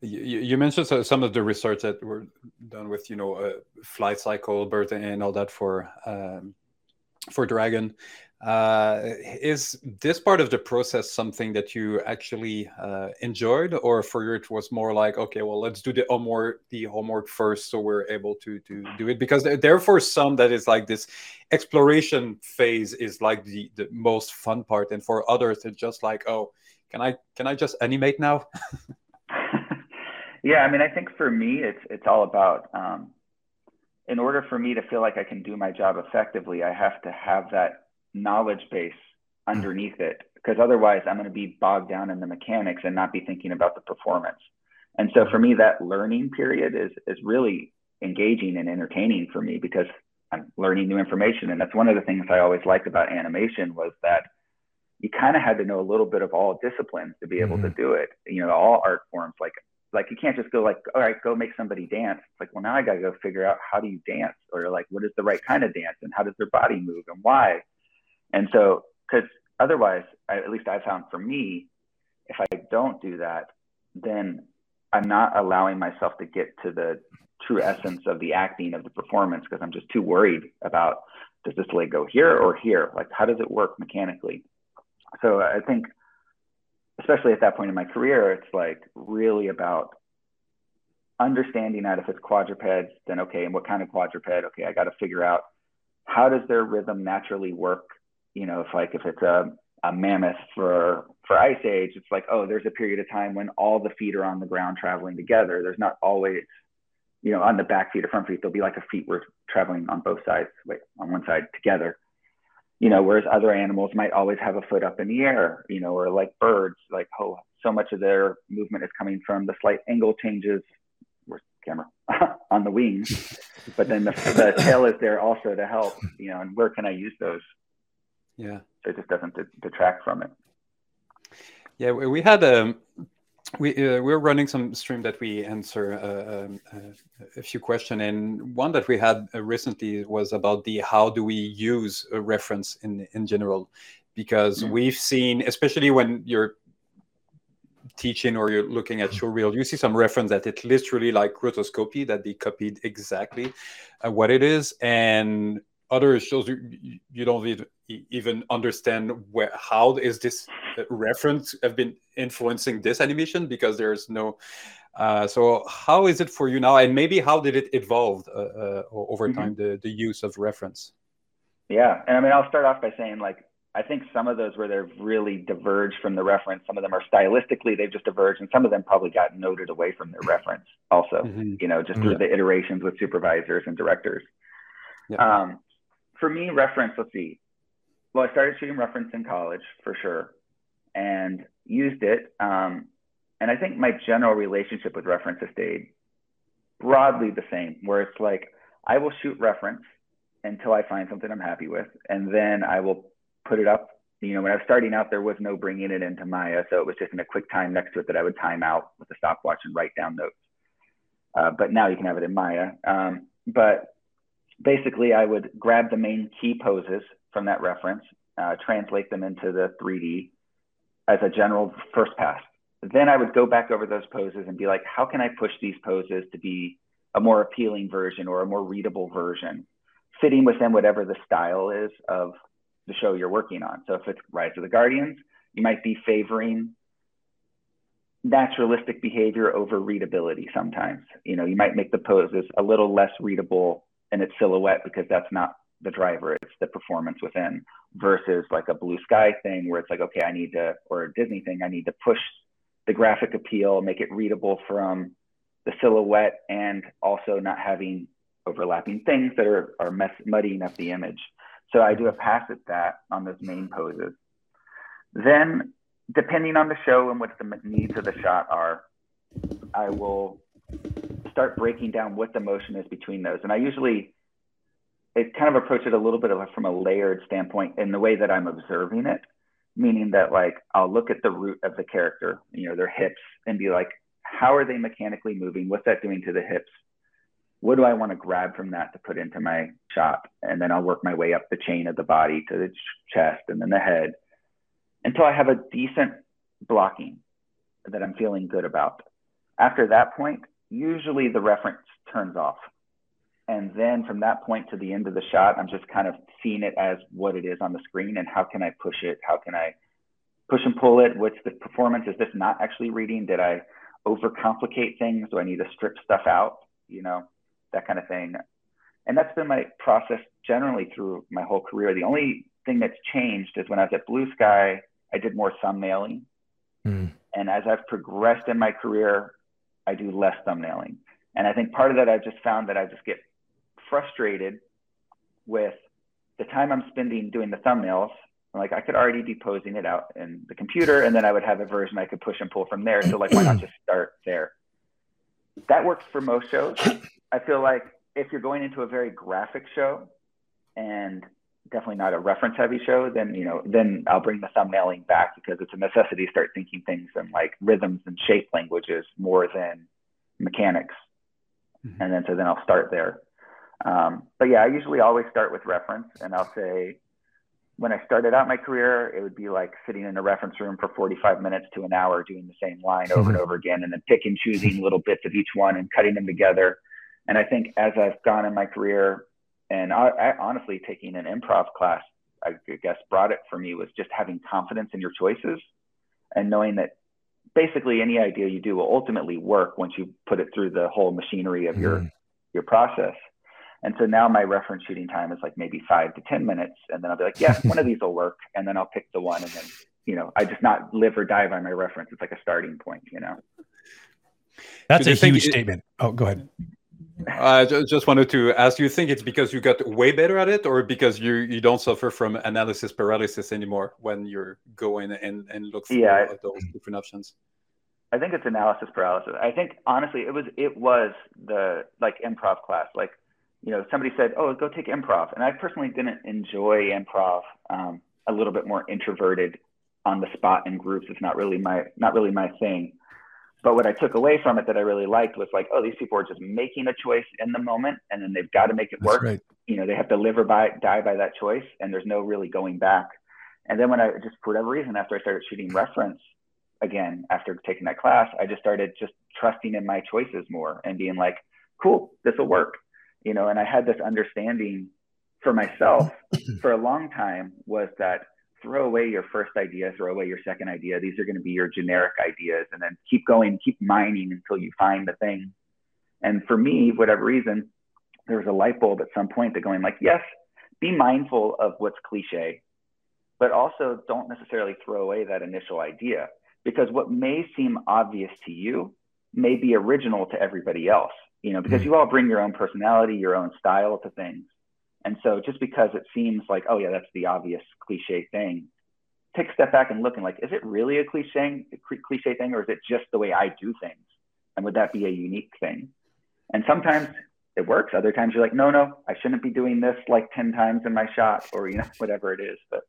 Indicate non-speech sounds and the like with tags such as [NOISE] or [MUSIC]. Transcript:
You, you, mentioned some of the research that were done with, you know, uh, flight cycle, birth, and all that for um, for Dragon. Uh, is this part of the process something that you actually uh, enjoyed, or for you it was more like, okay, well, let's do the homework, the homework first, so we're able to to do it? Because therefore, some that is like this exploration phase is like the the most fun part, and for others, it's just like, oh, can I can I just animate now? [LAUGHS] yeah, I mean, I think for me, it's it's all about. Um, in order for me to feel like I can do my job effectively, I have to have that knowledge base underneath it because otherwise I'm going to be bogged down in the mechanics and not be thinking about the performance. And so for me, that learning period is is really engaging and entertaining for me because I'm learning new information. And that's one of the things I always liked about animation was that you kind of had to know a little bit of all disciplines to be able mm-hmm. to do it. You know, all art forms like like you can't just go like, all right, go make somebody dance. It's like, well, now I got to go figure out how do you dance, or like, what is the right kind of dance, and how does their body move, and why. And so, because otherwise, I, at least I found for me, if I don't do that, then I'm not allowing myself to get to the true essence of the acting of the performance because I'm just too worried about does this leg go here or here? Like, how does it work mechanically? So I think, especially at that point in my career, it's like really about understanding that if it's quadrupeds, then okay, and what kind of quadruped? Okay, I got to figure out how does their rhythm naturally work you know, if like if it's a, a mammoth for for ice age, it's like, oh, there's a period of time when all the feet are on the ground traveling together. There's not always, you know, on the back feet or front feet, there'll be like a feet were traveling on both sides, wait, on one side together. You know, whereas other animals might always have a foot up in the air, you know, or like birds, like oh, so much of their movement is coming from the slight angle changes. Where's camera [LAUGHS] on the wings? [LAUGHS] But then the, the tail is there also to help, you know, and where can I use those? yeah it just doesn't detract from it yeah we had um we uh, we're running some stream that we answer uh, um, uh, a few questions and one that we had uh, recently was about the how do we use a reference in in general because mm-hmm. we've seen especially when you're teaching or you're looking at show showreel you see some reference that it literally like rotoscopy that they copied exactly uh, what it is and other shows you, you don't even understand where how is this reference have been influencing this animation because there's no uh, so how is it for you now and maybe how did it evolve uh, uh, over mm-hmm. time the, the use of reference yeah and i mean i'll start off by saying like i think some of those where they've really diverged from the reference some of them are stylistically they've just diverged and some of them probably got noted away from their reference also mm-hmm. you know just through yeah. the iterations with supervisors and directors yeah. um, for me, reference, let's see. Well, I started shooting reference in college for sure and used it. Um, and I think my general relationship with reference has stayed broadly the same, where it's like I will shoot reference until I find something I'm happy with, and then I will put it up. You know, when I was starting out, there was no bringing it into Maya, so it was just in a QuickTime next to it that I would time out with a stopwatch and write down notes. Uh, but now you can have it in Maya. Um, but basically I would grab the main key poses from that reference, uh, translate them into the 3D as a general first pass. Then I would go back over those poses and be like, how can I push these poses to be a more appealing version or a more readable version, fitting within whatever the style is of the show you're working on. So if it's Rise of the Guardians, you might be favoring naturalistic behavior over readability sometimes. You know, you might make the poses a little less readable in its silhouette because that's not the driver it's the performance within versus like a blue sky thing where it's like okay i need to or a disney thing i need to push the graphic appeal make it readable from the silhouette and also not having overlapping things that are, are mess, muddying up the image so i do a pass at that on those main poses then depending on the show and what the needs of the shot are i will start breaking down what the motion is between those. And I usually it kind of approach it a little bit of a, from a layered standpoint in the way that I'm observing it, meaning that like I'll look at the root of the character, you know, their hips, and be like, how are they mechanically moving? What's that doing to the hips? What do I want to grab from that to put into my shot? And then I'll work my way up the chain of the body to the chest and then the head until I have a decent blocking that I'm feeling good about. after that point, usually the reference turns off. And then from that point to the end of the shot, I'm just kind of seeing it as what it is on the screen and how can I push it? How can I push and pull it? What's the performance? Is this not actually reading? Did I overcomplicate things? Do I need to strip stuff out? You know, that kind of thing. And that's been my process generally through my whole career. The only thing that's changed is when I was at Blue Sky, I did more thumbnailing. Mm. And as I've progressed in my career, I do less thumbnailing. And I think part of that I've just found that I just get frustrated with the time I'm spending doing the thumbnails. Like I could already be posing it out in the computer and then I would have a version I could push and pull from there. So like why not just start there? That works for most shows. I feel like if you're going into a very graphic show and definitely not a reference heavy show, then you know, then I'll bring the thumbnailing back because it's a necessity to start thinking things in like rhythms and shape languages more than mechanics. Mm-hmm. And then so then I'll start there. Um, but yeah, I usually always start with reference and I'll say when I started out my career, it would be like sitting in a reference room for 45 minutes to an hour doing the same line over mm-hmm. and over again and then pick and choosing little bits of each one and cutting them together. And I think as I've gone in my career, and I, I honestly taking an improv class, I guess brought it for me was just having confidence in your choices and knowing that basically any idea you do will ultimately work once you put it through the whole machinery of mm your your process. And so now my reference shooting time is like maybe five to ten minutes, and then I'll be like, yeah, one of these will work, and then I'll pick the one, and then you know I just not live or die by my reference. It's like a starting point, you know. That's a huge statement. Oh, go ahead. I just wanted to ask you think it's because you got way better at it or because you you don't suffer from analysis paralysis anymore when you're going and, and look through yeah, those different options I think it's analysis paralysis. I think honestly it was it was the like improv class. Like, you know, somebody said, Oh, go take improv. And I personally didn't enjoy improv. Um, a little bit more introverted on the spot in groups. It's not really my not really my thing. But what I took away from it that I really liked was like, oh, these people are just making a choice in the moment, and then they've got to make it work. Right. You know, they have to live or by, die by that choice, and there's no really going back. And then when I just for whatever reason, after I started shooting reference again, after taking that class, I just started just trusting in my choices more and being like, cool, this will work. You know, and I had this understanding for myself [LAUGHS] for a long time was that throw away your first idea, throw away your second idea. These are going to be your generic ideas, and then keep going, keep mining until you find the thing. And for me, whatever reason, there was a light bulb at some point that going like, yes, be mindful of what's cliche, but also don't necessarily throw away that initial idea because what may seem obvious to you may be original to everybody else. You know, because mm. you all bring your own personality, your own style to things. And so just because it seems like, oh yeah, that's the obvious cliche thing, take a step back and look and like, is it really a cliche, cliche thing, or is it just the way I do things? And would that be a unique thing? And sometimes it works. Other times you're like, no, no, I shouldn't be doing this like 10 times in my shot or, you know, [LAUGHS] whatever it is. But